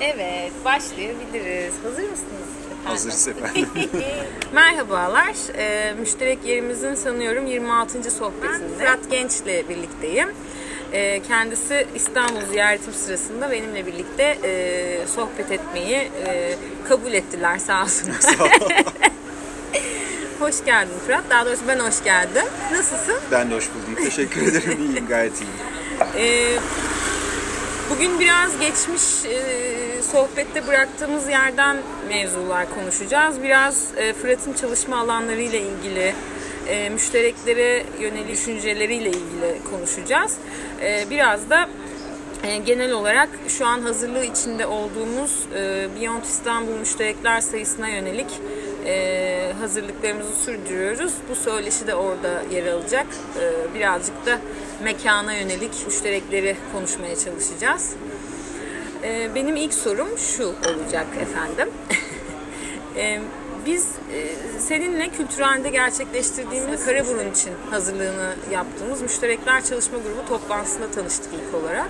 Evet, başlayabiliriz. Hazır mısınız? Hazırız efendim. Merhabalar. Ee, müşterek yerimizin sanıyorum 26. sohbetinde. Fırat Genç'le birlikteyim. Ee, kendisi İstanbul ziyaretim sırasında benimle birlikte e, sohbet etmeyi e, kabul ettiler sağ olsunlar. Hoş geldin Fırat. Daha doğrusu ben hoş geldim. Nasılsın? ben de hoş buldum. Teşekkür ederim. İyiyim gayet iyiyim. Ee, bugün biraz geçmiş e, sohbette bıraktığımız yerden mevzular konuşacağız. Biraz e, Fırat'ın çalışma alanlarıyla ilgili, e, müştereklere yönelik düşünceleriyle ilgili konuşacağız. E, biraz da e, genel olarak şu an hazırlığı içinde olduğumuz e, Beyond İstanbul müşterekler sayısına yönelik e, hazırlıklarımızı sürdürüyoruz. Bu söyleşi de orada yer alacak. E, birazcık da mekana yönelik müşterekleri konuşmaya çalışacağız. E, benim ilk sorum şu olacak efendim. E, biz e, seninle kültürelde gerçekleştirdiğimiz Karaburun için hazırlığını yaptığımız Müşterekler Çalışma Grubu toplantısında tanıştık ilk olarak.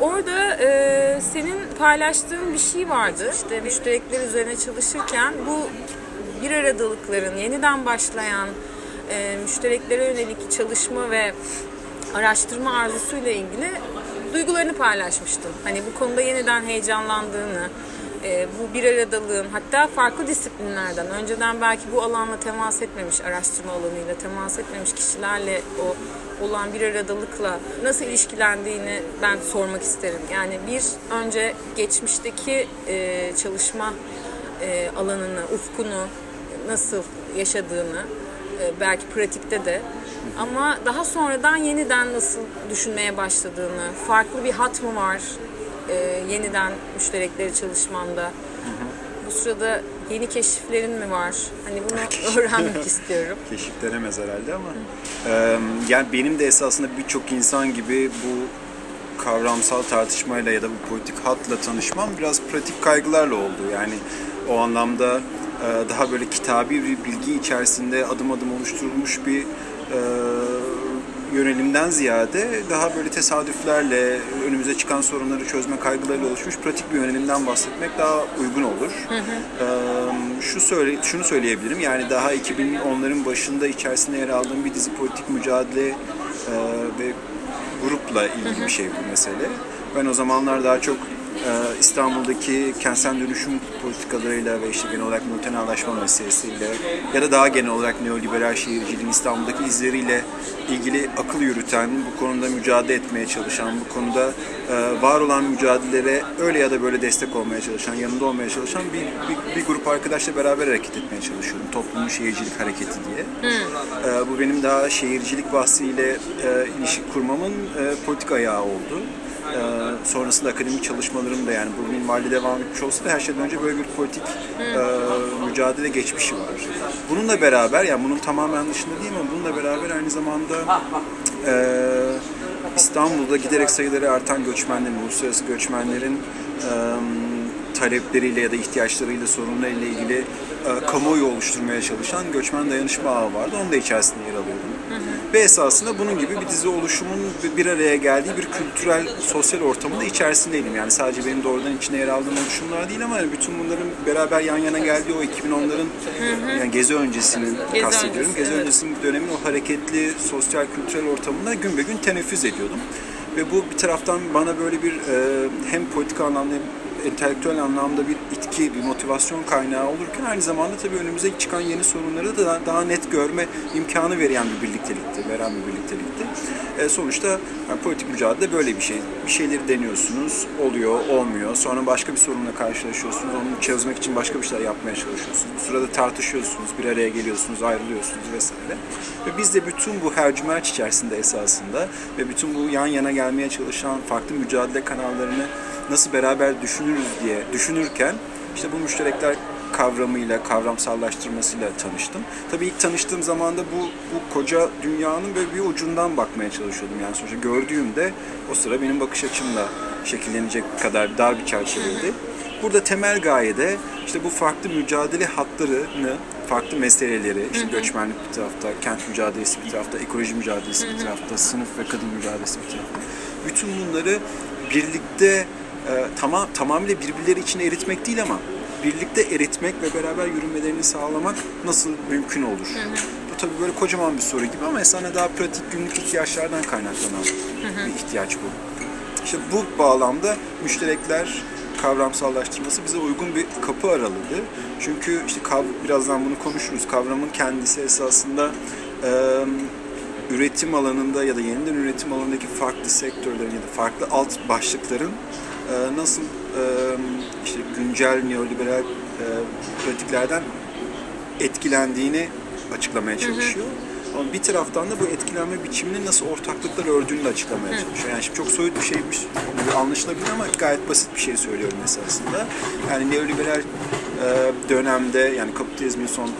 Orada e, senin paylaştığın bir şey vardı. İşte müşterekler üzerine çalışırken bu bir aradalıkların yeniden başlayan e, müştereklere yönelik çalışma ve araştırma arzusuyla ilgili duygularını paylaşmıştın. Hani bu konuda yeniden heyecanlandığını, e, bu bir aradalığın hatta farklı disiplinlerden önceden belki bu alanla temas etmemiş, araştırma alanıyla temas etmemiş kişilerle o olan bir aradalıkla nasıl ilişkilendiğini ben sormak isterim. Yani bir önce geçmişteki e, çalışma e, alanını, ufkunu nasıl yaşadığını, belki pratikte de ama daha sonradan yeniden nasıl düşünmeye başladığını, farklı bir hat mı var e, yeniden müşterekleri çalışmanda? Bu sırada yeni keşiflerin mi var? Hani bunu öğrenmek istiyorum. Keşif denemez herhalde ama. e, yani benim de esasında birçok insan gibi bu kavramsal tartışmayla ya da bu politik hatla tanışmam biraz pratik kaygılarla oldu. Yani o anlamda e, daha böyle kitabi bir bilgi içerisinde adım adım oluşturulmuş bir e, yönelimden ziyade daha böyle tesadüflerle önümüze çıkan sorunları çözme kaygılarıyla oluşmuş pratik bir yönelimden bahsetmek daha uygun olur. E, şu söyle şunu söyleyebilirim yani daha 2010'ların başında içerisinde yer aldığım bir dizi politik mücadele e, ve grupla ilgili bir şey bu mesele. Ben o zamanlar daha çok İstanbul'daki kentsel dönüşüm politikalarıyla ve işte genel olarak multinalaşma meselesiyle ya da daha genel olarak neoliberal şehirciliğin İstanbul'daki izleriyle ilgili akıl yürüten, bu konuda mücadele etmeye çalışan, bu konuda e, var olan mücadelelere öyle ya da böyle destek olmaya çalışan, yanında olmaya çalışan bir, bir, bir grup arkadaşla beraber hareket etmeye çalışıyorum. Toplumlu Şehircilik Hareketi diye. E, bu benim daha şehircilik bahsiyle e, ilişki kurmamın politik ayağı oldu. Ee, sonrasında akademik çalışmalarım da yani bu minvalde devam etmiş olsa da her şeyden önce böyle bir politik e, mücadele geçmişi var. Bununla beraber yani bunun tamamen dışında değil ama bununla beraber aynı zamanda e, İstanbul'da giderek sayıları artan göçmenlerin, uluslararası göçmenlerin e, talepleriyle ya da ihtiyaçlarıyla, sorunlarıyla ilgili e, kamuoyu oluşturmaya çalışan göçmen dayanışma ağı vardı. Onun da içerisinde yer alıyordum. Ve esasında bunun gibi bir dizi oluşumun bir- araya geldiği bir kültürel, sosyal ortamın da içerisindeydim. Yani sadece benim doğrudan içine yer aldığım oluşumlar değil ama bütün bunların beraber yan yana geldiği o 2010'ların yani gezi öncesini Gezi kastediyorum. öncesi, Gezi evet. öncesinin dönemin o hareketli, sosyal, kültürel ortamında gün be gün teneffüs ediyordum. Ve bu bir taraftan bana böyle bir e, hem politik anlamda hem entelektüel anlamda bir itki, bir motivasyon kaynağı olurken aynı zamanda tabii önümüze çıkan yeni sorunları da daha net görme imkanı veren bir birliktelikti, veren bir birliktelikti. E, sonuçta yani politik mücadele böyle bir şey. Bir şeyleri deniyorsunuz, oluyor, olmuyor. Sonra başka bir sorunla karşılaşıyorsunuz. Onu çözmek için başka bir şeyler yapmaya çalışıyorsunuz. Bu sırada tartışıyorsunuz, bir araya geliyorsunuz, ayrılıyorsunuz vesaire. Ve biz de bütün bu hercümerç içerisinde esasında ve bütün bu yan yana gelmeye çalışan farklı mücadele kanallarını nasıl beraber düşünürüz diye düşünürken işte bu müşterekler kavramıyla, kavramsallaştırmasıyla tanıştım. Tabii ilk tanıştığım zaman da bu, bu koca dünyanın böyle bir ucundan bakmaya çalışıyordum. Yani sonuçta gördüğümde o sıra benim bakış açımla şekillenecek kadar dar bir çerçeveydi. Burada temel gaye de işte bu farklı mücadele hatlarını, farklı meseleleri, işte göçmenlik bir tarafta, kent mücadelesi bir tarafta, ekoloji mücadelesi bir tarafta, sınıf ve kadın mücadelesi bir tarafta. Bütün bunları birlikte e, tamam tamamıyla birbirleri içine eritmek değil ama birlikte eritmek ve beraber yürümelerini sağlamak nasıl mümkün olur? Bu tabii böyle kocaman bir soru gibi ama esasında daha pratik günlük ihtiyaçlardan kaynaklanan bir ihtiyaç bu. İşte bu bağlamda müşterekler kavramsallaştırması bize uygun bir kapı aralığıdır. Çünkü işte kav, birazdan bunu konuşuruz. Kavramın kendisi esasında e, üretim alanında ya da yeniden üretim alanındaki farklı sektörlerin ya da farklı alt başlıkların e, nasıl e, işte güncel neoliberal e, pratiklerden etkilendiğini açıklamaya çalışıyor. Ama bir taraftan da bu etkilenme biçiminin nasıl ortaklıklar ördüğünü de açıklamaya çalışıyor. Yani şimdi çok soyut bir şeymiş anlaşılabilir ama gayet basit bir şey söylüyorum esasında. Yani neoliberal dönemde yani kapitalizmin son 30-40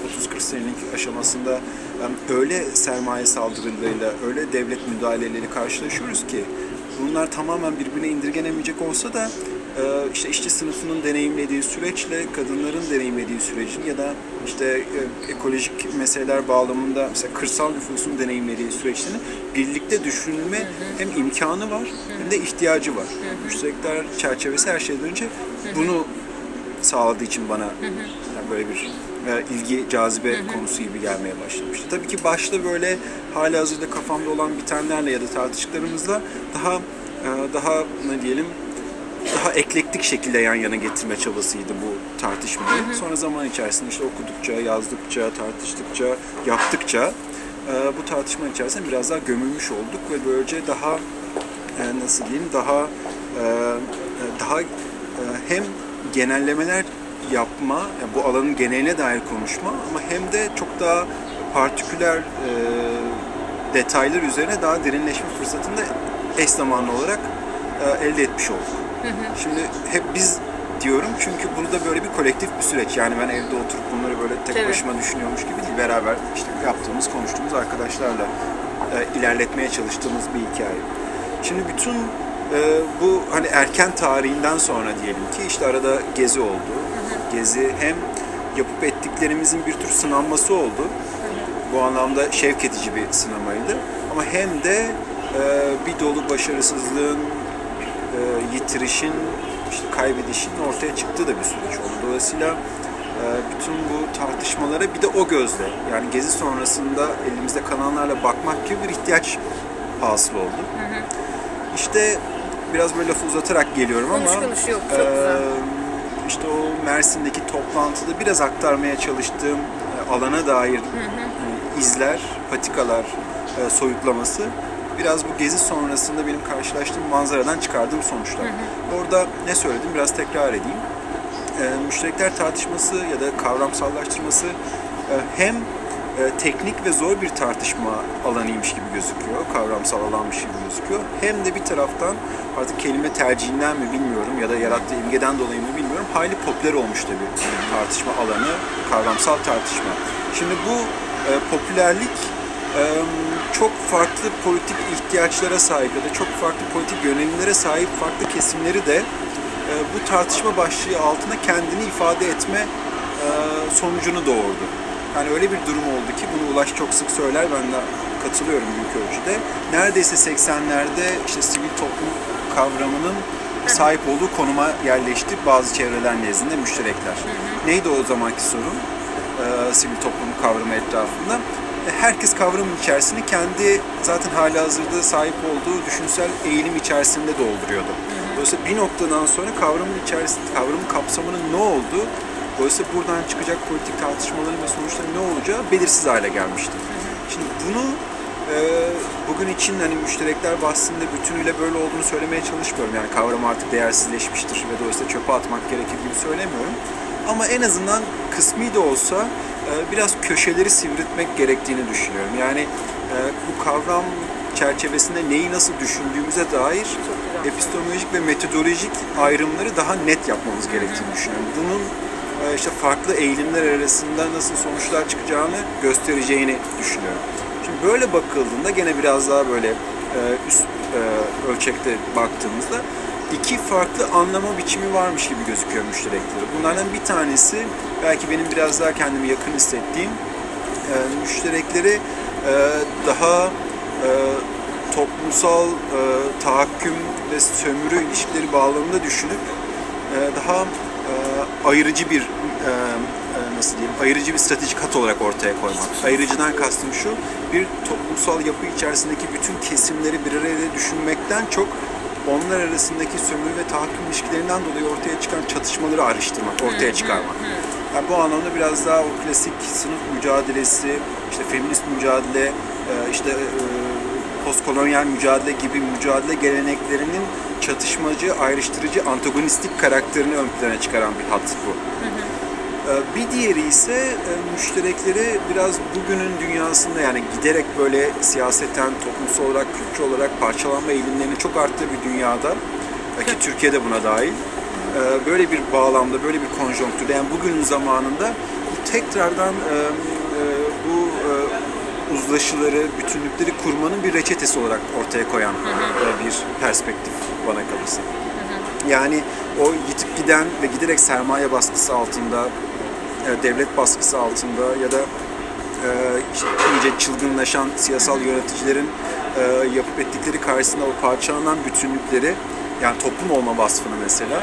senelik aşamasında öyle sermaye saldırılarıyla, öyle devlet müdahaleleri karşılaşıyoruz ki bunlar tamamen birbirine indirgenemeyecek olsa da e, işte işçi sınıfının deneyimlediği süreçle kadınların deneyimlediği sürecin ya da işte e, ekolojik meseleler bağlamında mesela kırsal nüfusun deneyimlediği süreçlerin birlikte düşünülme hem imkanı var hem de ihtiyacı var. Müşterekler çerçevesi her şeyden önce bunu sağladığı için bana yani böyle bir e, ilgi cazibe konusu gibi gelmeye başlamıştı. Tabii ki başta böyle hali hazırda kafamda olan bitenlerle ya da tartıştıklarımızla daha e, daha ne diyelim daha eklektik şekilde yan yana getirme çabasıydı bu tartışmayı. Sonra zaman içerisinde işte okudukça, yazdıkça, tartıştıkça, yaptıkça e, bu tartışma içerisinde biraz daha gömülmüş olduk ve böylece daha nasıl diyeyim daha daha hem genellemeler yapma, yani bu alanın geneline dair konuşma ama hem de çok daha partiküler e, detaylar üzerine daha derinleşme fırsatını da eş zamanlı olarak e, elde etmiş olduk. Şimdi hep biz diyorum çünkü burada böyle bir kolektif bir süreç. Yani ben evde oturup bunları böyle tek Tabii. başıma düşünüyormuş gibi değil. Beraber işte yaptığımız, konuştuğumuz arkadaşlarla e, ilerletmeye çalıştığımız bir hikaye. Şimdi bütün e, bu hani erken tarihinden sonra diyelim ki işte arada gezi oldu. Gezi hem yapıp ettiklerimizin bir tür sınanması oldu. Bu anlamda şevk edici bir sınamaydı. Ama hem de e, bir dolu başarısızlığın, e, yitirişin, işte kaybedişin ortaya çıktığı da bir süreç oldu. Dolayısıyla e, bütün bu tartışmalara bir de o gözle yani gezi sonrasında elimizde kalanlarla bakmak gibi bir ihtiyaç hasıl oldu. İşte biraz böyle lafı uzatarak geliyorum Konuş, ama konuş, yok, çok güzel. işte o Mersin'deki toplantıda biraz aktarmaya çalıştığım e, alana dair hani izler, patikalar e, soyutlaması biraz bu gezi sonrasında benim karşılaştığım manzaradan çıkardığım sonuçlar. Orada ne söyledim biraz tekrar edeyim. E, müşterekler tartışması ya da kavramsallaştırması e, hem e, teknik ve zor bir tartışma alanıymış gibi gözüküyor, kavramsal alanmış gibi gözüküyor. Hem de bir taraftan artık kelime tercihinden mi bilmiyorum ya da yarattığı imgeden dolayı mı bilmiyorum hayli popüler olmuş da bir tartışma alanı, kavramsal tartışma. Şimdi bu e, popülerlik e, çok farklı politik ihtiyaçlara sahip ya da çok farklı politik yönelimlere sahip farklı kesimleri de e, bu tartışma başlığı altında kendini ifade etme e, sonucunu doğurdu. Yani öyle bir durum oldu ki bunu Ulaş çok sık söyler ben de katılıyorum büyük ölçüde. Neredeyse 80'lerde işte sivil toplum kavramının sahip olduğu konuma yerleşti bazı çevreler nezdinde müşterekler. Neydi o zamanki sorun? Ee, sivil toplum kavramı etrafında. E, Herkes kavramın içerisini kendi zaten hali hazırda sahip olduğu düşünsel eğilim içerisinde dolduruyordu. Dolayısıyla bir noktadan sonra kavramın içerisinde, kavramın kapsamının ne olduğu Dolayısıyla buradan çıkacak politik tartışmaların ve sonuçların ne olacağı belirsiz hale gelmişti. Şimdi bunu e, bugün için hani müşterekler bahsinde bütünüyle böyle olduğunu söylemeye çalışmıyorum. Yani kavram artık değersizleşmiştir ve dolayısıyla çöpe atmak gerekir gibi söylemiyorum. Ama en azından kısmi de olsa e, biraz köşeleri sivritmek gerektiğini düşünüyorum. Yani e, bu kavram çerçevesinde neyi nasıl düşündüğümüze dair epistemolojik ve metodolojik ayrımları daha net yapmamız gerektiğini düşünüyorum. Bunun işte farklı eğilimler arasında nasıl sonuçlar çıkacağını göstereceğini düşünüyorum. Şimdi böyle bakıldığında gene biraz daha böyle e, üst e, ölçekte baktığımızda iki farklı anlama biçimi varmış gibi gözüküyor müşterekleri. Bunlardan bir tanesi belki benim biraz daha kendimi yakın hissettiğim e, müşterekleri e, daha e, toplumsal e, tahakküm ve sömürü ilişkileri bağlamında düşünüp e, daha e, ayırıcı bir e, e, nasıl diyeyim ayırıcı bir stratejik hat olarak ortaya koymak. Ayırıcıdan kastım şu, bir toplumsal yapı içerisindeki bütün kesimleri bir araya düşünmekten çok onlar arasındaki sömürü ve tahakküm ilişkilerinden dolayı ortaya çıkan çatışmaları araştırmak, ortaya çıkarmak. Yani bu anlamda biraz daha o klasik sınıf mücadelesi, işte feminist mücadele, e, işte postkolonyal mücadele gibi mücadele geleneklerinin çatışmacı, ayrıştırıcı, antagonistik karakterini ön plana çıkaran bir hat bu. E, bir diğeri ise e, müşterekleri biraz bugünün dünyasında yani giderek böyle siyaseten, toplumsal olarak, kültürel olarak parçalanma eğilimlerinin çok arttığı bir dünyada e, ki Türkiye'de buna dahil böyle bir bağlamda, böyle bir konjonktürde yani bugünün zamanında bu tekrardan uzlaşıları, bütünlükleri kurmanın bir reçetesi olarak ortaya koyan bir perspektif bana kalırsa. Yani o yitip giden ve giderek sermaye baskısı altında e, devlet baskısı altında ya da e, işte iyice çılgınlaşan siyasal yöneticilerin e, yapıp ettikleri karşısında o parçalanan bütünlükleri yani toplum olma vasfını mesela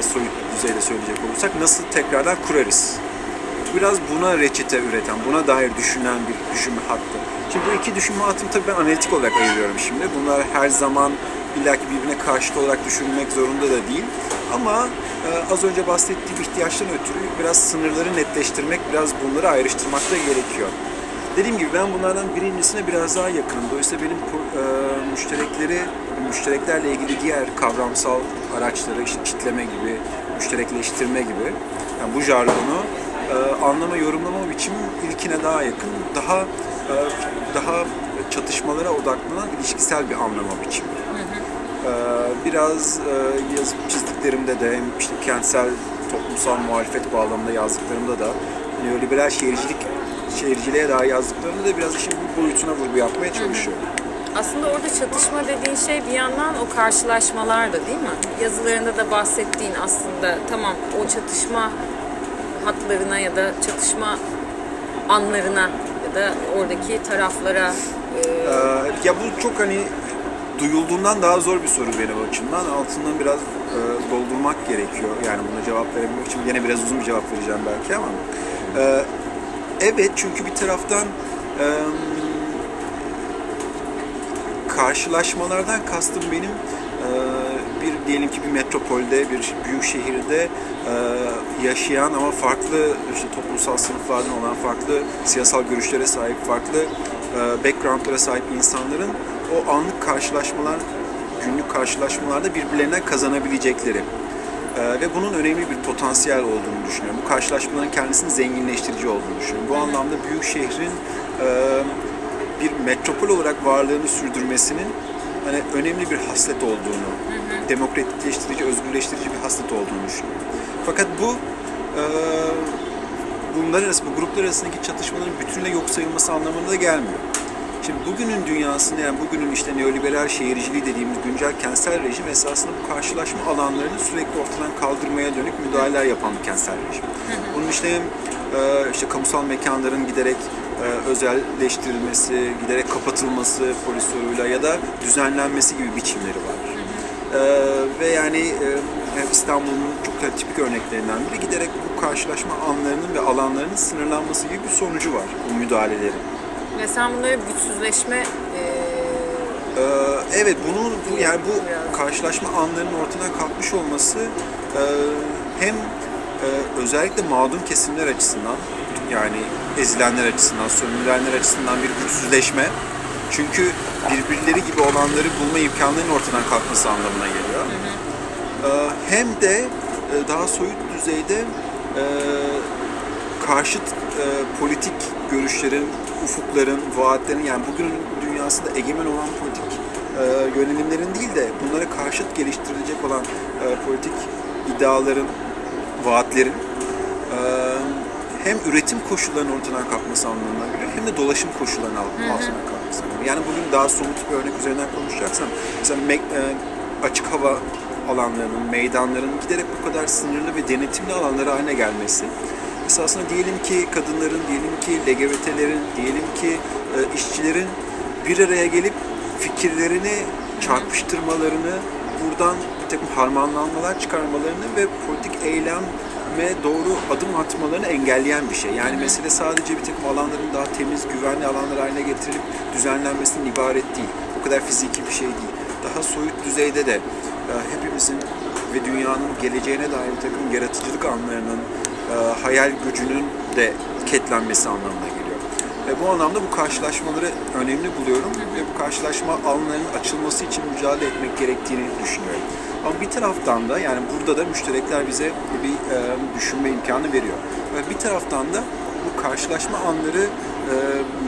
soyut düzeyde söyleyecek olursak nasıl tekrardan kurarız? Biraz buna reçete üreten, buna dair düşünen bir düşünme hattı. Şimdi bu iki düşünme hattını tabii ben analitik olarak ayırıyorum şimdi. Bunlar her zaman illaki birbirine karşıt olarak düşünmek zorunda da değil. Ama e, az önce bahsettiğim ihtiyaçtan ötürü biraz sınırları netleştirmek, biraz bunları ayrıştırmak da gerekiyor. Dediğim gibi ben bunlardan birincisine biraz daha yakınım. Dolayısıyla benim e, müşterekleri, müştereklerle ilgili diğer kavramsal araçları, işte kitleme gibi, müşterekleştirme gibi, yani bu jargonu e, anlama, yorumlama biçimi ilkine daha yakın. Daha e, daha çatışmalara odaklanan ilişkisel bir anlama biçimi. Ee, biraz e, yazıp çizdiklerimde de hem işte kentsel toplumsal muhalefet bağlamında yazdıklarımda da neoliberal şehircilik şehirciliğe dair yazdıklarımda da biraz işin bu boyutuna vurgu yapmaya çalışıyorum. Aslında orada çatışma dediğin şey bir yandan o karşılaşmalar da değil mi? Yazılarında da bahsettiğin aslında tamam o çatışma hatlarına ya da çatışma anlarına ya da oradaki taraflara e... Ee, ya bu çok hani duyulduğundan daha zor bir soru benim açımdan. Altından biraz e, doldurmak gerekiyor. Yani buna cevap verebilmek için yine biraz uzun bir cevap vereceğim belki ama. E, evet çünkü bir taraftan e, karşılaşmalardan kastım benim e, bir diyelim ki bir metropolde, bir büyük şehirde e, yaşayan ama farklı işte toplumsal sınıflardan olan farklı siyasal görüşlere sahip, farklı e, backgroundlara sahip insanların o anlık karşılaşmalar, günlük karşılaşmalarda birbirlerinden kazanabilecekleri e, ve bunun önemli bir potansiyel olduğunu düşünüyorum. Bu karşılaşmaların kendisini zenginleştirici olduğunu düşünüyorum. Bu anlamda büyük şehrin e, bir metropol olarak varlığını sürdürmesinin hani önemli bir haslet olduğunu, demokratikleştirici, özgürleştirici bir haslet olduğunu düşünüyorum. Fakat bu e, bunlar arası, bu gruplar arasındaki çatışmaların bütünle yok sayılması anlamında da gelmiyor. Şimdi bugünün dünyasında yani bugünün işte neoliberal şehirciliği dediğimiz güncel kentsel rejim esasında bu karşılaşma alanlarını sürekli ortadan kaldırmaya dönük müdahaleler yapan bir kentsel rejim. Bunun işte e, işte kamusal mekanların giderek e, özelleştirilmesi, giderek kapatılması polis soruyla ya da düzenlenmesi gibi biçimleri var. Ee, ve yani e, İstanbul'un çok tipik örneklerinden biri giderek bu karşılaşma anlarının ve alanlarının sınırlanması gibi bir sonucu var bu müdahalelerin. Ve sen bunları güçsüzleşme e... Ee, evet bunu bu, yani bu karşılaşma anlarının ortadan kalkmış olması e, hem e, özellikle mağdum kesimler açısından yani ezilenler açısından, sömürülenler açısından bir güçsüzleşme. Çünkü birbirleri gibi olanları bulma imkanlarının ortadan kalkması anlamına geliyor. Hı hı. Ee, hem de e, daha soyut düzeyde e, karşıt e, politik görüşlerin, ufukların, vaatlerin yani bugünün dünyasında egemen olan politik yönelimlerin değil de bunlara karşıt geliştirilecek olan politik iddiaların, vaatlerin hem üretim koşullarının ortadan kalkması anlamına geliyor hem de dolaşım koşullarının altından kalkması anlamına. Yani bugün daha somut bir örnek üzerinden konuşacaksam mesela e, açık hava alanlarının, meydanların giderek bu kadar sınırlı ve denetimli alanlara haline gelmesi esasında diyelim ki kadınların, diyelim ki LGBT'lerin, diyelim ki e, işçilerin bir araya gelip fikirlerini çarpıştırmalarını, buradan bir takım harmanlanmalar çıkarmalarını ve politik eyleme doğru adım atmalarını engelleyen bir şey. Yani mesele sadece bir takım alanların daha temiz, güvenli alanlar haline getirilip düzenlenmesinden ibaret değil. O kadar fiziki bir şey değil. Daha soyut düzeyde de e, hepimizin ve dünyanın geleceğine dair bir takım yaratıcılık anlarının, e, hayal gücünün de ketlenmesi anlamına geliyor. Ve bu anlamda bu karşılaşmaları önemli buluyorum ve bu karşılaşma alanlarının açılması için mücadele etmek gerektiğini düşünüyorum. Ama bir taraftan da yani burada da müşterekler bize bir e, düşünme imkanı veriyor. Ve bir taraftan da bu karşılaşma anları e,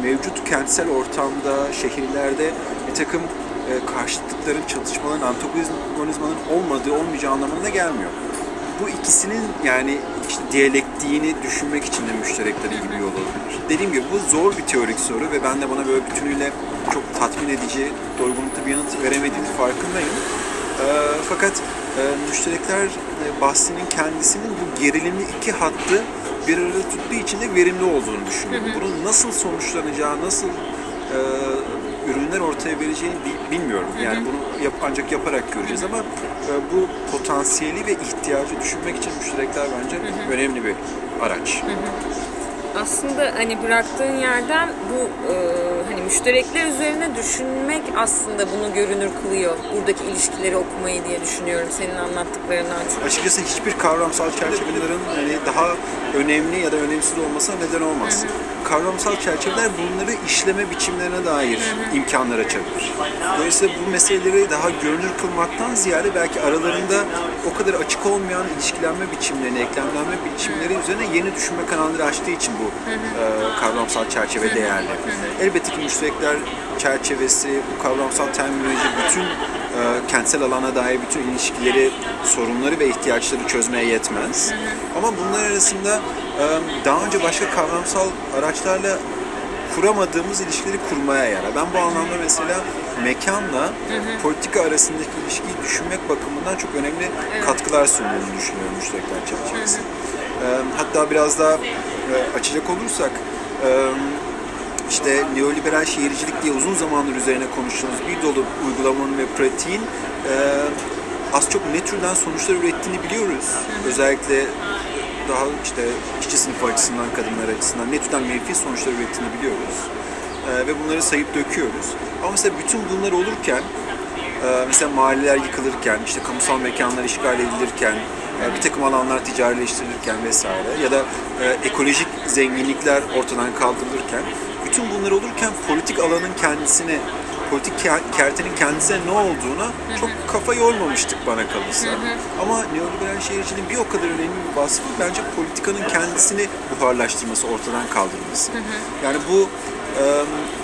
mevcut kentsel ortamda, şehirlerde bir takım e, karşıtlıkların, çatışmaların, antagonizmanın olmadığı, olmayacağı anlamına gelmiyor. Bu ikisinin yani işte diyalektiğini düşünmek için de müşterekleri gibi yol olabilir. Dediğim gibi bu zor bir teorik soru ve ben de buna böyle bütünüyle çok tatmin edici, doygunlukta bir yanıt veremediğim farkındayım. E, fakat e, müşterekler e, bahsinin kendisinin bu gerilimli iki hattı bir arada tuttuğu için de verimli olduğunu düşünüyorum. Bunun nasıl sonuçlanacağı, nasıl e, ürünler ortaya vereceğini bilmiyorum. Yani bunu yap, ancak yaparak göreceğiz ama e, bu potansiyeli ve ihtiyacı düşünmek için müşterekler bence önemli bir araç. Aslında hani bıraktığın yerden bu e, hani müşterekler üzerine düşünmek aslında bunu görünür kılıyor. Buradaki ilişkileri okumayı diye düşünüyorum senin anlattıklarından çok. Açıkçası hiçbir kavramsal çerçevelerin hani daha önemli ya da önemsiz olmasına neden olmaz. Hı hı. Kavramsal çerçeveler bunları işleme biçimlerine dair hı hı. imkanlar açabilir. Dolayısıyla bu meseleleri daha görünür kılmaktan ziyade belki aralarında o kadar açık olmayan ilişkilenme biçimlerini, eklemlenme biçimleri üzerine yeni düşünme kanalları açtığı için bu. E, kavramsal çerçeve değerli. Elbette ki müşterekler çerçevesi, bu kavramsal terminoloji bütün e, kentsel alana dair bütün ilişkileri, sorunları ve ihtiyaçları çözmeye yetmez. Ama bunlar arasında e, daha önce başka kavramsal araçlarla kuramadığımız ilişkileri kurmaya yarar. Ben bu anlamda mesela mekanla hı hı. politika arasındaki ilişkiyi düşünmek bakımından çok önemli evet. katkılar sunduğunu düşünüyorum müşterekler çerçevesi. Hatta biraz daha açacak olursak işte neoliberal şehircilik diye uzun zamandır üzerine konuştuğumuz bir dolu uygulamanın ve pratiğin az çok ne türden sonuçlar ürettiğini biliyoruz. Özellikle daha işte işçi sınıfı açısından, kadınlar açısından ne türden menfi sonuçlar ürettiğini biliyoruz. ve bunları sayıp döküyoruz. Ama mesela bütün bunlar olurken mesela mahalleler yıkılırken, işte kamusal mekanlar işgal edilirken, bir takım alanlar ticarileştirilirken vesaire ya da e, ekolojik zenginlikler ortadan kaldırılırken bütün bunlar olurken politik alanın kendisine politik kertenin kendisine ne olduğuna çok kafa yormamıştık bana kalırsa. Ama neoliberal şehirciliğin bir o kadar önemli bir vasfı bence politikanın kendisini buharlaştırması, ortadan kaldırması. Yani bu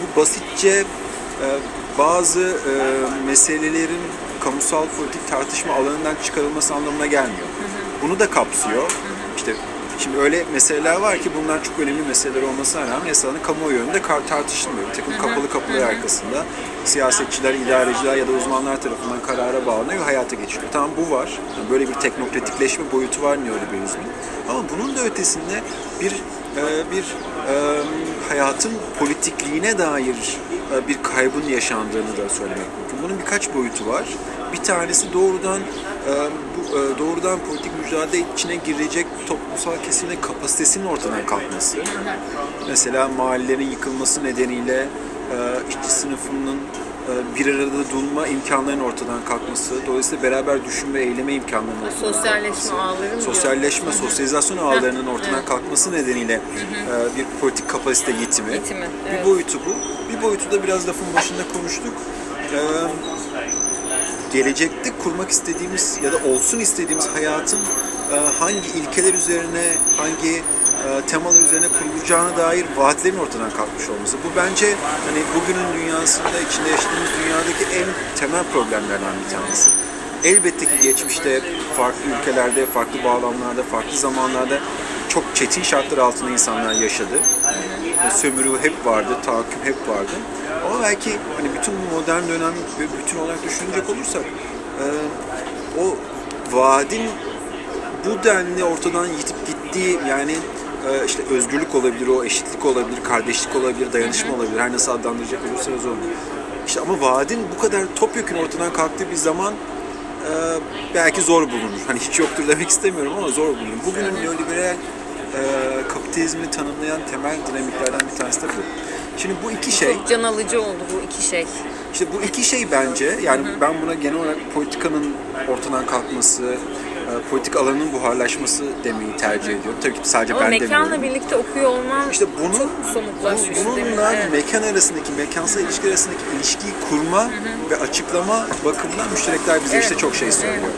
bu basitçe bazı meselelerin kamusal politik tartışma alanından çıkarılması anlamına gelmiyor. Bunu da kapsıyor. İşte Şimdi öyle meseleler var ki bunlar çok önemli meseleler olmasına rağmen yasanın kamuoyu önünde kar tartışılmıyor. Bir takım kapalı kapılar arkasında siyasetçiler, idareciler ya da uzmanlar tarafından karara bağlanıyor ve hayata geçiyor. Tamam bu var. Yani böyle bir teknokratikleşme boyutu var neoliberalizmin. Ama bunun da ötesinde bir e, bir e, hayatın politikliğine dair e, bir kaybın yaşandığını da söylemek mümkün. Bunun birkaç boyutu var. Bir tanesi doğrudan bu doğrudan politik mücadele içine girecek toplumsal kesimin kapasitesinin ortadan kalkması. Mesela mahallelerin yıkılması nedeniyle işçi sınıfının bir arada durma imkanlarının ortadan kalkması, dolayısıyla beraber düşünme, eyleme imkanlarının ortadan Sosyalleşme kalkması. ağları Sosyalleşme, diyor? sosyalizasyon ağlarının ortadan evet. kalkması nedeniyle Hı-hı. bir politik kapasite yitimi. yitimi evet. Bir boyutu bu. Bir boyutu da biraz lafın başında konuştuk. Gelecekte kurmak istediğimiz ya da olsun istediğimiz hayatın hangi ilkeler üzerine, hangi e, temalar üzerine kurulacağına dair vaatlerin ortadan kalkmış olması. Bu bence hani bugünün dünyasında, içinde yaşadığımız dünyadaki en temel problemlerden bir tanesi. Elbette ki geçmişte farklı ülkelerde, farklı bağlamlarda, farklı zamanlarda çok çetin şartlar altında insanlar yaşadı. Sömürü hep vardı, tahakküm hep vardı. Ama belki hani bütün bu modern dönem bütün olarak düşünecek olursak e, o vaadin bu denli ortadan yitip gittiği yani e, işte özgürlük olabilir, o eşitlik olabilir, kardeşlik olabilir, dayanışma olabilir. Her nasıl adlandıracak olursanız onu. İşte ama vaadin bu kadar topyekun ortadan kalktığı bir zaman e, belki zor bulunur. Hani hiç yoktur demek istemiyorum ama zor bulunur. Bugünün neoliberal e, kapitalizmi tanımlayan temel dinamiklerden bir tanesi de bu. Şimdi bu iki şey, Çok can alıcı oldu bu iki şey. işte bu iki şey bence yani ben buna genel olarak politikanın ortadan kalkması, politik alanın buharlaşması demeyi tercih ediyorum. Tabii ki sadece Ama ben mekanla demiyorum. birlikte okuyor olman İşte bunun çok somutlaşmış. bu- demin. bununla Evet. mekan arasındaki, mekansal ilişkiler arasındaki ilişkiyi kurma ve açıklama bakımından müşterekler bize işte çok şey söylüyor.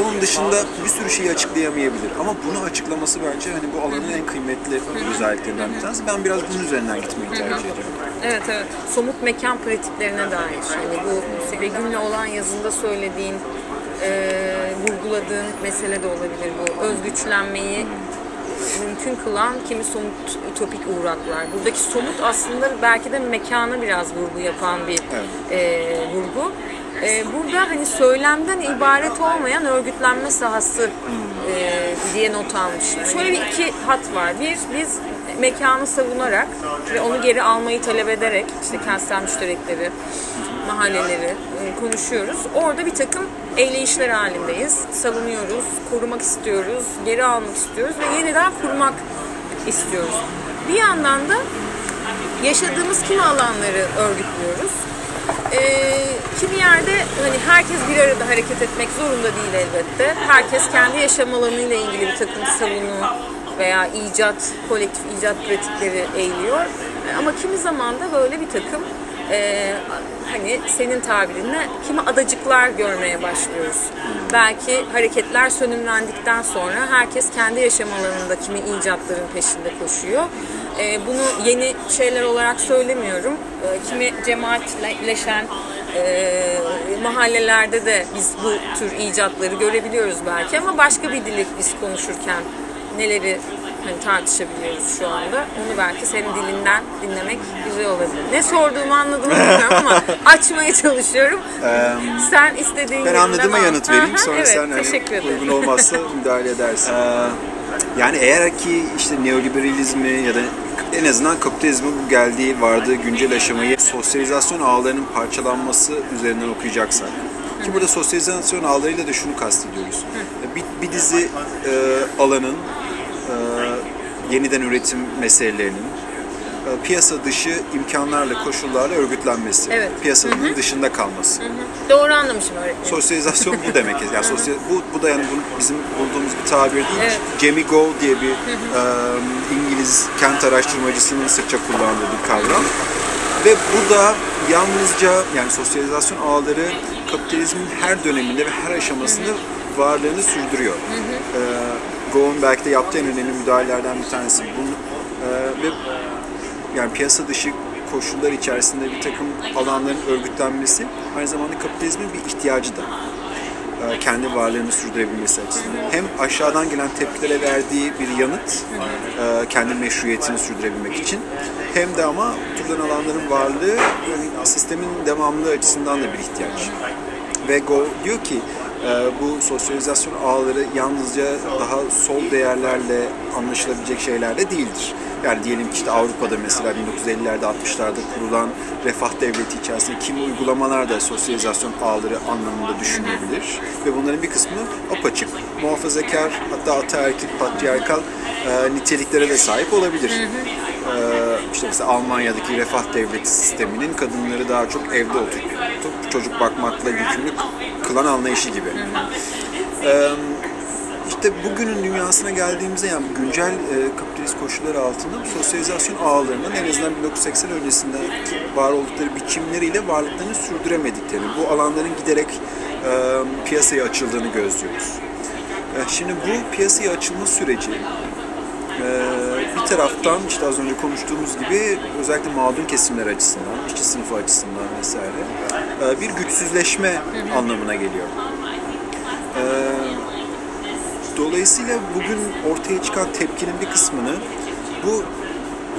Onun dışında bir sürü şeyi açıklayamayabilir. Ama bunu açıklaması bence hani bu alanın en kıymetli özelliklerinden bir tanesi. Ben biraz bunun üzerinden gitmeyi tercih ediyorum. Evet evet. Somut mekan pratiklerine dair. Yani bu Begüm'le olan yazında söylediğin, e, vurguladığın mesele de olabilir bu. Özgüçlenmeyi mümkün kılan kimi somut ütopik uğraklar. Buradaki somut aslında belki de mekana biraz vurgu yapan bir e, vurgu. E, burada hani söylemden ibaret olmayan örgütlenme sahası e, diye not almışım. Şöyle bir iki hat var. Bir, biz mekanı savunarak ve onu geri almayı talep ederek işte kentsel müşterekleri, mahalleleri e, konuşuyoruz. Orada bir takım eyleyişler halindeyiz. Savunuyoruz, korumak istiyoruz, geri almak istiyoruz ve yeniden kurmak istiyoruz. Bir yandan da yaşadığımız kimi alanları örgütlüyoruz. Ee, kimi yerde hani herkes bir arada hareket etmek zorunda değil elbette. Herkes kendi yaşam alanıyla ilgili bir takım savunu veya icat, kolektif icat pratikleri eğiliyor. Ama kimi zaman da böyle bir takım e, hani senin tabirinle kimi adacıklar görmeye başlıyoruz. Belki hareketler sönümlendikten sonra herkes kendi yaşam alanında kimi icatların peşinde koşuyor. E, bunu yeni şeyler olarak söylemiyorum. E, kimi cemaatleşen e, mahallelerde de biz bu tür icatları görebiliyoruz belki ama başka bir dili biz konuşurken neleri hani tartışabiliyoruz şu anda. Onu belki senin dilinden dinlemek güzel olabilir. Ne sorduğumu anladım bilmiyorum ama açmaya çalışıyorum. sen istediğin Ben yerinden anladığıma yanıt vereyim. Aha, Sonra evet, sen hani uygun olmazsa müdahale edersin. Yani eğer ki işte neoliberalizmi ya da en azından kapitalizmin bu geldiği, vardığı güncel aşamayı sosyalizasyon ağlarının parçalanması üzerinden okuyacaksak ki burada sosyalizasyon ağlarıyla da şunu kastediyoruz. Bir, bir dizi e, alanın yeniden üretim meselelerinin e, piyasa dışı imkanlarla, koşullarla örgütlenmesi. Evet. Piyasanın dışında kalması. Doğru anlamışım öğretmenim. Sosyalizasyon bu demek. Yani sosyal, bu, bu da yani bu bizim bulduğumuz bir tabir değil. Evet. Jamie Gow diye bir e, İngiliz kent araştırmacısının sıkça kullandığı bir kavram. Ve bu da yalnızca yani sosyalizasyon ağları kapitalizmin her döneminde ve her aşamasında varlığını sürdürüyor. E, Gow'un belki de yaptığı en önemli müdahalelerden bir tanesi. Bunu, e, ve yani piyasa dışı koşullar içerisinde bir takım alanların örgütlenmesi aynı zamanda kapitalizmin bir ihtiyacı da. Ee, kendi varlığını sürdürebilmesi açısından. Hem aşağıdan gelen tepkilere verdiği bir yanıt, e, kendi meşruiyetini sürdürebilmek için hem de ama tutulan alanların varlığı yani sistemin devamlılığı açısından da bir ihtiyaç. Ve Go diyor ki e, bu sosyalizasyon ağları yalnızca daha sol değerlerle anlaşılabilecek şeyler de değildir. Yani diyelim ki işte Avrupa'da mesela 1950'lerde 60'larda kurulan refah devleti içerisinde kimi uygulamalar da sosyalizasyon ağları anlamında düşünülebilir. Ve bunların bir kısmı apaçık, muhafazakar hatta ataerkil, patriarkal e, niteliklere de sahip olabilir. E, işte mesela Almanya'daki refah devleti sisteminin kadınları daha çok evde oturup çocuk bakmakla yükümlü kılan anlayışı gibi. E, işte bugünün dünyasına geldiğimizde yani güncel e, kapitalist koşullar altında bu sosyalizasyon ağlarının en azından 1980 öncesinde var oldukları biçimleriyle varlıklarını sürdüremediklerini, bu alanların giderek e, piyasaya açıldığını gözlüyoruz. E, şimdi bu piyasaya açılma süreci e, bir taraftan işte az önce konuştuğumuz gibi özellikle mağdur kesimler açısından, işçi sınıfı açısından vesaire e, bir güçsüzleşme anlamına geliyor. E, Dolayısıyla bugün ortaya çıkan tepkinin bir kısmını bu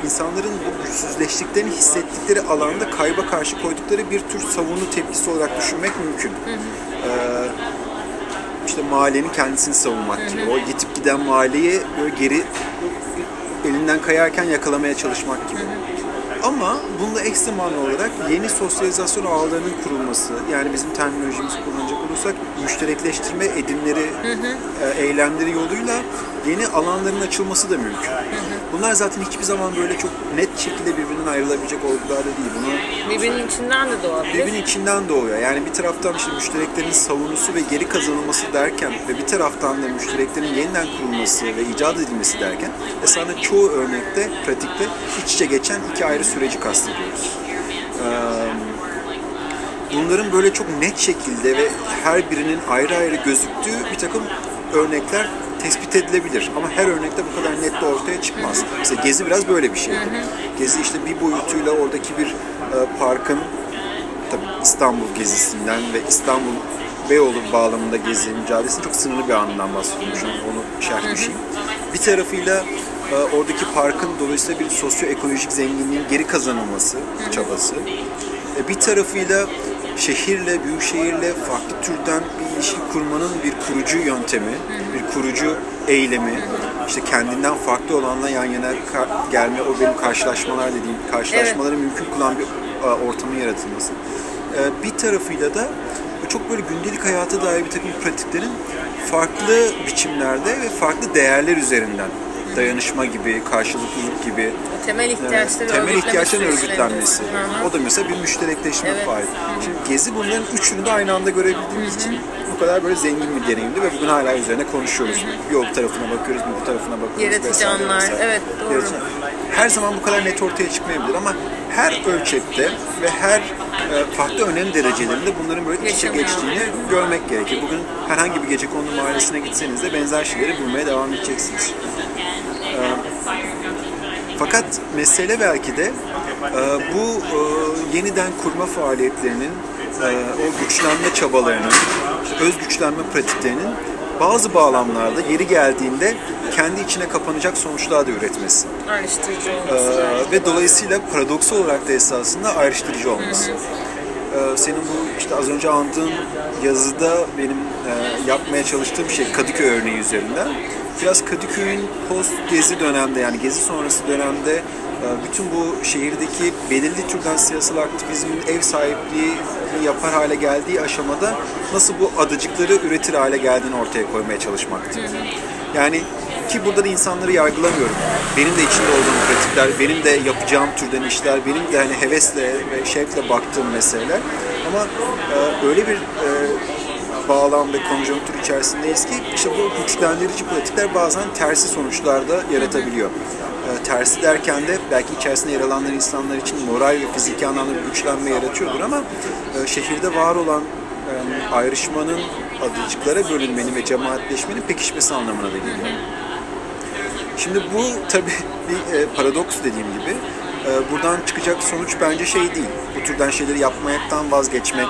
insanların bu güçsüzleştiklerini hissettikleri alanda kayba karşı koydukları bir tür savunu tepkisi olarak düşünmek mümkün. Ee, işte mahallenin kendisini savunmak gibi. O yitip giden mahalleyi böyle geri elinden kayarken yakalamaya çalışmak gibi. Ama bunda ekstrem olarak yeni sosyalizasyon ağlarının kurulması, yani bizim terminolojimizi kullanacak olursak müşterekleştirme edimleri, e, eylemleri yoluyla yeni alanların açılması da mümkün. Bunlar zaten hiçbir zaman böyle çok net şekilde birbirinden ayrılabilecek olgular da değil. Bunu Birbirinin içinden de doğabilir. birbirinin içinden doğuyor. Yani bir taraftan işte müştereklerin savunusu ve geri kazanılması derken ve bir taraftan da müştereklerin yeniden kurulması ve icat edilmesi derken esasında çoğu örnekte, pratikte iç içe geçen iki ayrı süreci kastediyoruz. Ee, bunların böyle çok net şekilde ve her birinin ayrı ayrı gözüktüğü bir takım örnekler tespit edilebilir. Ama her örnekte bu kadar net de ortaya çıkmaz. Mesela Gezi biraz böyle bir şeydi. Gezi işte bir boyutuyla oradaki bir e, parkın tabii İstanbul gezisinden ve İstanbul Beyoğlu bağlamında gezi mücadelesinin çok sınırlı bir anından bahsediyorum. Onu şerh düşeyim. Bir tarafıyla e, oradaki parkın dolayısıyla bir sosyoekolojik zenginliğin geri kazanılması çabası. E, bir tarafıyla şehirle, büyük şehirle farklı türden bir ilişki kurmanın bir kurucu yöntemi, bir kurucu eylemi, işte kendinden farklı olanla yan yana gelme, o benim karşılaşmalar dediğim karşılaşmaları mümkün kılan bir e, ortamın yaratılması. E, bir tarafıyla da çok böyle gündelik hayata dair bir takım pratiklerin farklı biçimlerde ve farklı değerler üzerinden dayanışma gibi, karşılıklılık gibi Temel ihtiyaçları temel ihtiyaçların örgütlenmesi. Hı hı. O da mesela bir müşterekleşme Evet. faali. Şimdi Gezi bunların üçünü de aynı anda görebildiğimiz için bu kadar böyle zengin bir deneyimdi ve bugün hala üzerine konuşuyoruz. Bir o tarafına bakıyoruz, bu tarafına bakıyoruz. Yaratıcı vesaire anlar. vesaire. Evet, doğru. Yaratıcı. Her zaman bu kadar net ortaya çıkmayabilir ama her ölçekte ve her e, farklı önem derecelerinde bunların böyle iç içe geçtiğini görmek gerekir. Bugün herhangi bir gece kondu mahallesine gitseniz de benzer şeyleri bulmaya devam edeceksiniz. Fakat mesele belki de e, bu e, yeniden kurma faaliyetlerinin, e, o güçlenme çabalarının, öz güçlenme pratiklerinin bazı bağlamlarda yeri geldiğinde kendi içine kapanacak sonuçlar da üretmesi. Ayrıştırıcı olması. Ee, ve dolayısıyla paradoks olarak da esasında ayrıştırıcı olması. Ee, senin bu işte az önce andığın yazıda benim e, yapmaya çalıştığım şey Kadıköy örneği üzerinden. Biraz Kadıköy'ün post gezi dönemde yani gezi sonrası dönemde e, bütün bu şehirdeki belirli türden siyasal aktivizmin ev sahipliği yapar hale geldiği aşamada nasıl bu adacıkları üretir hale geldiğini ortaya koymaya çalışmaktı. Yani ki burada da insanları yargılamıyorum. Benim de içinde olduğum pratikler, benim de yapacağım türden işler, benim de hani hevesle ve şevkle baktığım meseleler. Ama e, öyle bir e, bağlam ve konjonktür içerisindeyiz ki işte bu güçlendirici pratikler bazen tersi sonuçlar da yaratabiliyor. E, tersi derken de belki içerisinde yer alanlar insanlar için moral ve fiziki anlamda güçlenme yaratıyordur ama e, şehirde var olan e, ayrışmanın adacıklara bölünmenin ve cemaatleşmenin pekişmesi anlamına da geliyor. Şimdi bu tabii bir e, paradoks dediğim gibi. E, buradan çıkacak sonuç bence şey değil. Bu türden şeyleri yapmaktan vazgeçmek,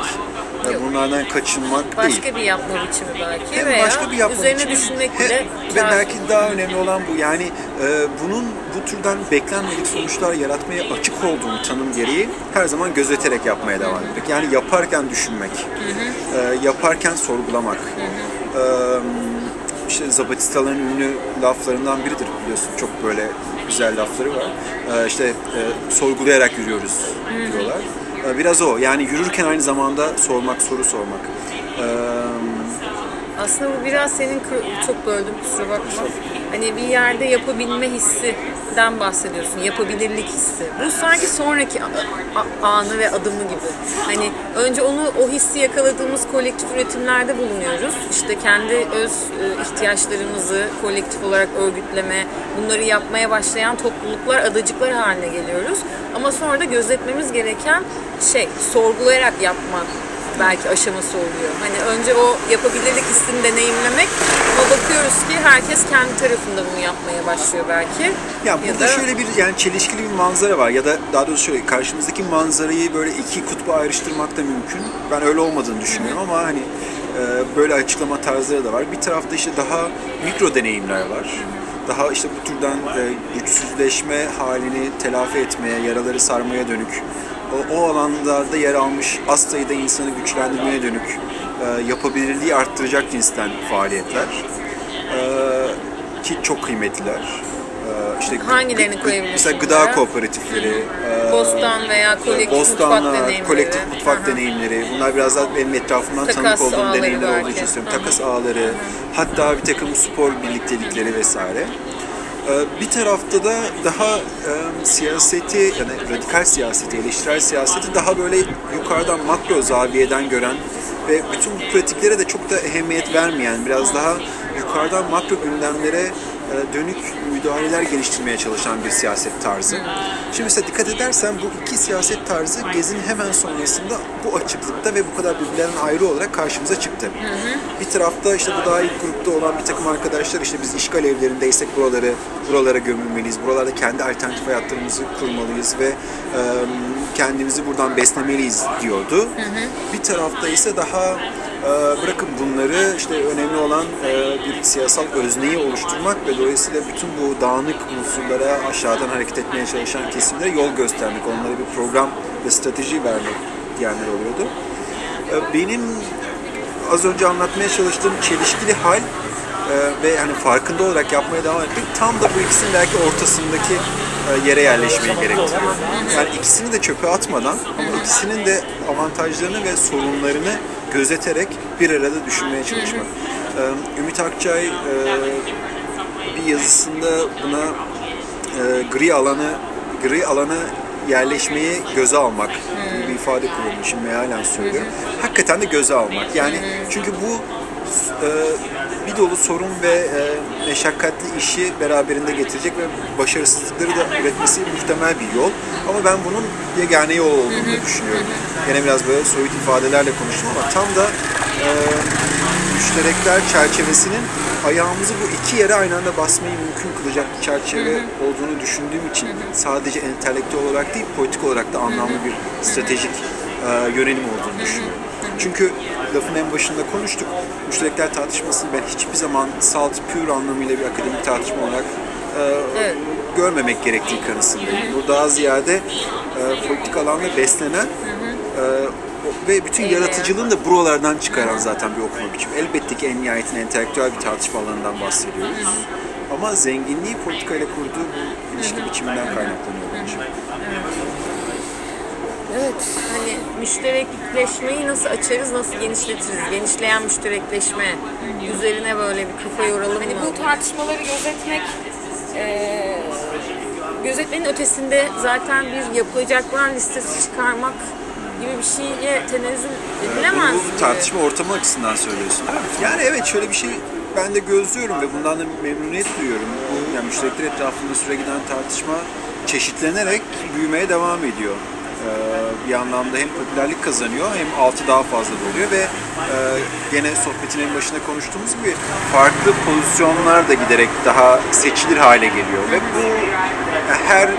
e, Yok. bunlardan kaçınmak değil. Başka bir yapma biçimi belki Hem veya başka bir yapma üzerine biçimi, düşünmek he- bile ve belki daha önemli olan bu. Yani e, bunun bu türden beklenmedik sonuçlar yaratmaya açık olduğunu tanım gereği her zaman gözeterek yapmaya devam etmek. Yani yaparken düşünmek, e, yaparken sorgulamak. E, işte Zapatistaların ünlü laflarından biridir biliyorsun. Çok böyle güzel lafları var. E, işte e, sorgulayarak yürüyoruz diyorlar. E, biraz o. Yani yürürken aynı zamanda sormak, soru sormak. E, Aslında bu biraz senin çok böldüm kusura bakma. Hani bir yerde yapabilme hissinden bahsediyorsun. Yapabilirlik hissi. Bu sanki sonraki anı ve adımı gibi. Hani önce onu o hissi yakaladığımız kolektif üretimlerde bulunuyoruz. İşte kendi öz e, ihtiyaçlarımızı kolektif olarak örgütleme, bunları yapmaya başlayan topluluklar, adacıklar haline geliyoruz. Ama sonra da gözetmemiz gereken şey sorgulayarak yapmak belki aşaması oluyor. Hani önce o yapabilirlik hissini deneyimlemek ama bakıyoruz ki herkes kendi tarafında bunu yapmaya başlıyor belki. Ya burada da- şöyle bir yani çelişkili bir manzara var ya da daha doğrusu şöyle karşımızdaki manzarayı böyle iki kutba ayrıştırmak da mümkün. Ben öyle olmadığını düşünüyorum ama hani e, böyle açıklama tarzları da var. Bir tarafta işte daha mikro deneyimler var. Daha işte bu türden e, güçsüzleşme halini telafi etmeye, yaraları sarmaya dönük o, o alanlarda yer almış az sayıda insanı güçlendirmeye dönük e, yapabilirliği arttıracak cinsten faaliyetler. E, ki çok kıymetliler. E, işte Hangilerini gı- Mesela gıda bunlara? kooperatifleri, e, Bostan veya kolektif mutfak Bostanlar, deneyimleri. kolektif mutfak Aha. deneyimleri. Bunlar biraz daha benim etrafımdan Takas tanık olduğum deneyimler olduğu belki. için söylüyorum. Takas ağları, hatta bir takım spor birliktelikleri vesaire. Ee, Bir tarafta da daha siyaseti, yani radikal siyaseti, eleştirel siyaseti daha böyle yukarıdan makro zaviyeden gören ve bütün bu pratiklere de çok da ehemmiyet vermeyen, biraz daha yukarıdan makro gündemlere dönük müdahaleler geliştirmeye çalışan bir siyaset tarzı. Şimdi mesela dikkat edersen bu iki siyaset tarzı Gezi'nin hemen sonrasında bu açıklıkta ve bu kadar birbirlerinden ayrı olarak karşımıza çıktı. Bir tarafta işte bu daha ilk grupta olan bir takım arkadaşlar işte biz işgal evlerindeysek buraları buralara gömülmeliyiz. Buralarda kendi alternatif hayatlarımızı kurmalıyız ve e, kendimizi buradan beslemeliyiz diyordu. Bir tarafta ise daha e, bırakın bunları işte önemli olan e, bir siyasal özneyi oluşturmak ve dolayısıyla bütün bu dağınık unsurlara aşağıdan hareket etmeye çalışan kesimlere yol göstermek, onlara bir program ve strateji vermek diyenler oluyordu. E, Benim az önce anlatmaya çalıştığım çelişkili hal e, ve hani farkında olarak yapmaya devam etmek tam da bu ikisinin belki ortasındaki yere yerleşmeyi gerektiriyor. Yani ikisini de çöpe atmadan ama ikisinin de avantajlarını ve sorunlarını gözeterek bir arada düşünmeye çalışmak. E, Ümit Akçay e, bir yazısında buna e, gri alanı gri alana yerleşmeyi göze almak gibi bir ifade kullanıyor. Şimdi mealen söylüyorum. Hakikaten de göze almak. Yani çünkü bu e, bir dolu sorun ve e, meşakkatli işi beraberinde getirecek ve başarısızlıkları da üretmesi muhtemel bir yol. Ama ben bunun yegane yol olduğunu düşünüyorum. Yine biraz böyle soyut ifadelerle konuştum ama tam da e, müşterekler çerçevesinin ayağımızı bu iki yere aynı anda basmayı mümkün kılacak bir çerçeve olduğunu düşündüğüm için sadece entelektüel olarak değil politik olarak da anlamlı bir stratejik e, yönelim olduğunu düşünüyorum. Çünkü lafın en başında konuştuk. Müşterekler tartışmasını ben hiçbir zaman salt pür anlamıyla bir akademik tartışma olarak e, Evet. görmemek gerektiği kanısındayım. Bu daha ziyade e, politik alanda beslenen e, ve bütün yaratıcılığını da buralardan çıkaran zaten bir okuma biçimi. Elbette ki en nihayetinde entelektüel bir tartışma alanından bahsediyoruz. Ama zenginliği politikayla kurduğu bu ilişki biçiminden kaynaklanıyor bence. Evet. Hani müşterekleşmeyi nasıl açarız, nasıl genişletiriz? Genişleyen müşterekleşme üzerine böyle bir kafa yoralım Hani bu tartışmaları gözetmek eee gözetmenin ötesinde zaten bir yapılacaklar listesi çıkarmak gibi bir şeye tenezzül edilemez. Bunu bu tartışma ortamı açısından söylüyorsun değil mi? Yani evet şöyle bir şey ben de gözlüyorum ve bundan da memnuniyet duyuyorum. Bu yani müşterekler etrafında süre giden tartışma çeşitlenerek büyümeye devam ediyor. Ee, bir anlamda hem popülerlik kazanıyor hem altı daha fazla doluyor ve e, gene sohbetin en başında konuştuğumuz gibi farklı pozisyonlar da giderek daha seçilir hale geliyor ve bu her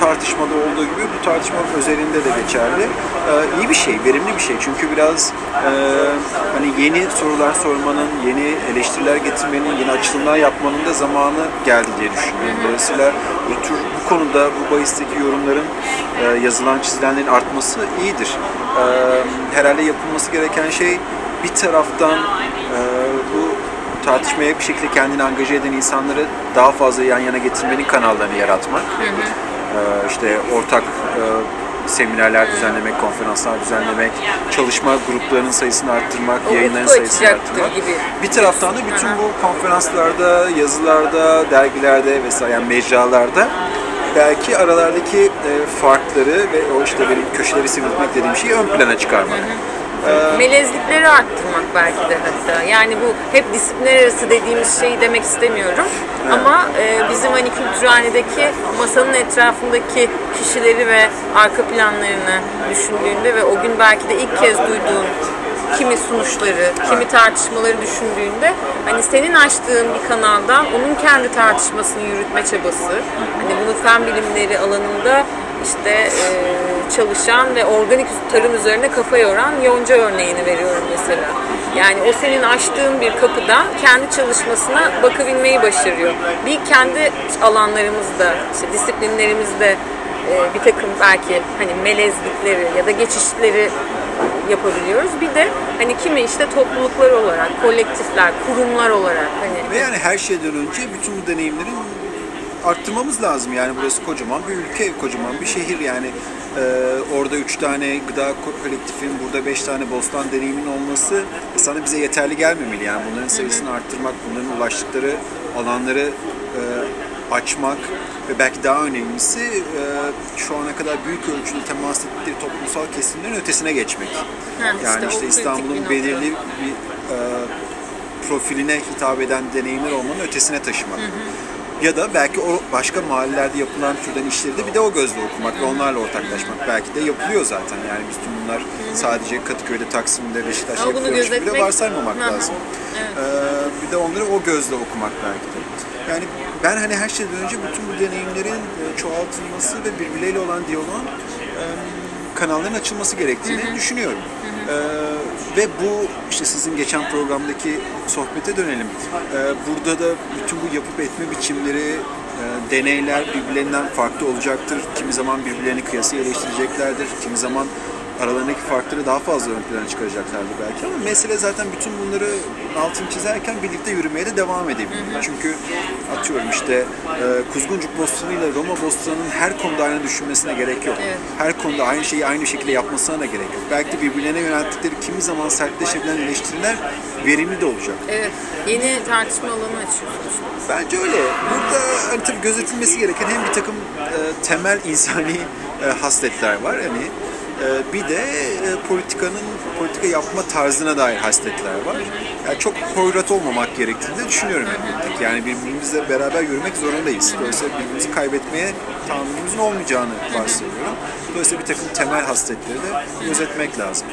tartışmada olduğu gibi bu tartışmanın özelinde de geçerli. Ee, iyi bir şey, verimli bir şey. Çünkü biraz e, hani yeni sorular sormanın, yeni eleştiriler getirmenin, yeni açılımlar yapmanın da zamanı geldi diye düşünüyorum. Dolayısıyla bu tür bu konuda bu bahisteki yorumların e, yazılan çizilenlerin artması iyidir. E, herhalde yapılması gereken şey bir taraftan e, bu tartışmaya bir şekilde kendini angaje eden insanları daha fazla yan yana getirmenin kanallarını yaratmak. Ee, işte ortak e, seminerler düzenlemek, konferanslar düzenlemek, çalışma gruplarının sayısını arttırmak, O yayınların sayısını arttırmak. gibi. Bir taraftan da bütün bu konferanslarda, yazılarda, dergilerde vesaire yani mecralarda belki aralardaki e, farkları ve o işte benim köşeleri sivriltmek dediğim şeyi ön plana çıkarmak. Melezlikleri arttırmak belki de hatta. Yani bu hep disiplinler arası dediğimiz şeyi demek istemiyorum. Ama e, bizim hani kültürhanedeki masanın etrafındaki kişileri ve arka planlarını düşündüğünde ve o gün belki de ilk kez duyduğun kimi sunuşları, kimi tartışmaları düşündüğünde hani senin açtığın bir kanaldan onun kendi tartışmasını yürütme çabası. Hani bunu fen bilimleri alanında işte e, çalışan ve organik tarım üzerine kafa yoran Yonca örneğini veriyorum mesela. Yani o senin açtığın bir kapıdan kendi çalışmasına bakabilmeyi başarıyor. Bir kendi alanlarımızda, işte disiplinlerimizde e, bir takım belki hani melezlikleri ya da geçişleri yapabiliyoruz. Bir de hani kimi işte topluluklar olarak, kolektifler, kurumlar olarak hani Ve yani her şeyden önce bütün bu deneyimlerin arttırmamız lazım. Yani burası kocaman bir ülke, kocaman bir şehir. Yani e, orada üç tane gıda ko- kolektifin, burada beş tane bostan deneyimin olması sana bize yeterli gelmemeli. Yani bunların sayısını arttırmak, bunların ulaştıkları alanları e, açmak ve belki daha önemlisi e, şu ana kadar büyük ölçüde temas ettikleri toplumsal kesimlerin ötesine geçmek. Ha, yani işte işte İstanbul'un belirli bir e, profiline hitap eden deneyimler olmanın ötesine taşımak. Ya da belki o başka mahallelerde yapılan türden işleri de bir de o gözle okumak ve onlarla ortaklaşmak. Belki de yapılıyor zaten yani bütün bunlar sadece Kadıköy'de, Taksim'de, Beşiktaş'ta yapılıyormuş gibi de varsaymamak lazım. Ee, bir de onları o gözle okumak belki de. Yani ben hani her şeyden önce bütün bu deneyimlerin e, çoğaltılması ve birbirleriyle olan diyaloğun kanalların açılması gerektiğini düşünüyorum. Ee, ve bu işte sizin geçen programdaki sohbete dönelim. Ee, burada da bütün bu yapıp etme biçimleri, e, deneyler birbirlerinden farklı olacaktır. Kimi zaman birbirlerini kıyasıya eleştireceklerdir. Kimi zaman aralarındaki farkları daha fazla ön plana çıkaracaklardır belki ama mesele zaten bütün bunları altını çizerken birlikte yürümeye de devam edebilmek. Çünkü atıyorum işte e, Kuzguncuk Bostanı ile Roma Bostanı'nın her konuda aynı düşünmesine gerek yok. Evet. Her konuda aynı şeyi aynı şekilde yapmasına da gerek yok. Belki de birbirlerine yönelttikleri kimi zaman sertleşebilen eleştiriler verimli de olacak. Evet. Yeni tartışma alanı açıyorsunuz. Bence öyle. Burada hani tabii gözetilmesi gereken hem bir takım e, temel insani e, hasletler var hani e, bir de e, politikanın politika yapma tarzına dair hasletler var. Yani çok hoyrat olmamak gerektiğini de düşünüyorum elbette. Yani birbirimizle beraber yürümek zorundayız. Dolayısıyla birbirimizi kaybetmeye tahammülümüzün olmayacağını varsayıyorum. Dolayısıyla bir takım temel hasletleri de gözetmek lazım.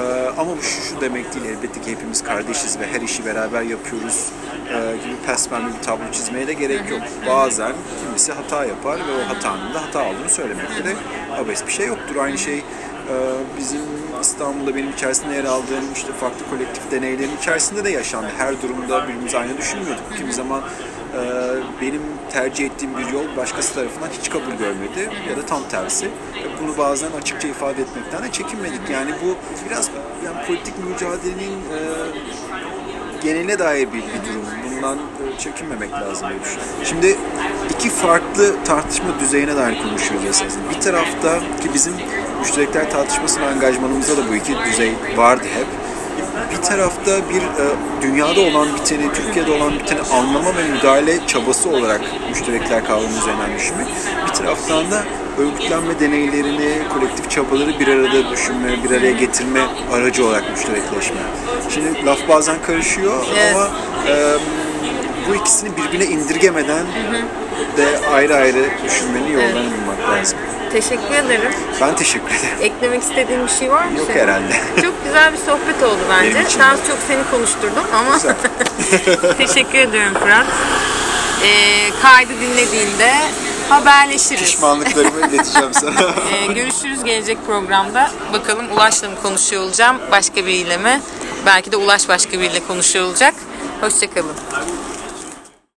Ee, ama bu şu, şu demek değil elbette ki hepimiz kardeşiz ve her işi beraber yapıyoruz ee, gibi pesmen bir tablo çizmeye de gerek yok. Bazen kimisi hata yapar ve o hatanın da hata olduğunu söylemekte de abes bir şey yoktur. Aynı şey e, bizim İstanbul'da benim içerisinde yer aldığım işte farklı kolektif deneylerin içerisinde de yaşandı. Her durumda birbirimizi aynı düşünmüyorduk. Kimi zaman benim tercih ettiğim bir yol başkası tarafından hiç kabul görmedi ya da tam tersi. Bunu bazen açıkça ifade etmekten de çekinmedik. Yani bu biraz yani politik mücadelenin e, geneline dair bir, bir durum. Bundan e, çekinmemek lazım diye düşünüyorum. Şimdi iki farklı tartışma düzeyine dair konuşuyoruz esasında. Bir tarafta ki bizim müşterekler tartışmasına angajmanımızda da bu iki düzey vardı hep. Bir tarafta bir e, dünyada olan biteni, Türkiye'de olan biteni anlama ve müdahale çabası olarak müşterekler kavramı üzerinden düşünmek. Bir taraftan da örgütlenme deneylerini, kolektif çabaları bir arada düşünme, bir araya getirme aracı olarak müşterekleşme. Şimdi laf bazen karışıyor Evet. ama e, bu ikisini birbirine indirgemeden de ayrı ayrı düşünmenin yollarını bulmak lazım. Teşekkür ederim. Ben teşekkür ederim. Eklemek istediğin bir şey var mı? Yok senin? herhalde. Çok güzel bir sohbet oldu bence. Benim için Daha de. çok seni konuşturdum ama teşekkür ediyorum Fırat. Ee, kaydı dinlediğinde haberleşiriz. Pişmanlıklarımı ileteceğim sana. Ee, görüşürüz gelecek programda. Bakalım Ulaş'la mı konuşuyor olacağım, başka biriyle mi? Belki de Ulaş başka biriyle konuşuyor olacak. Hoşçakalın.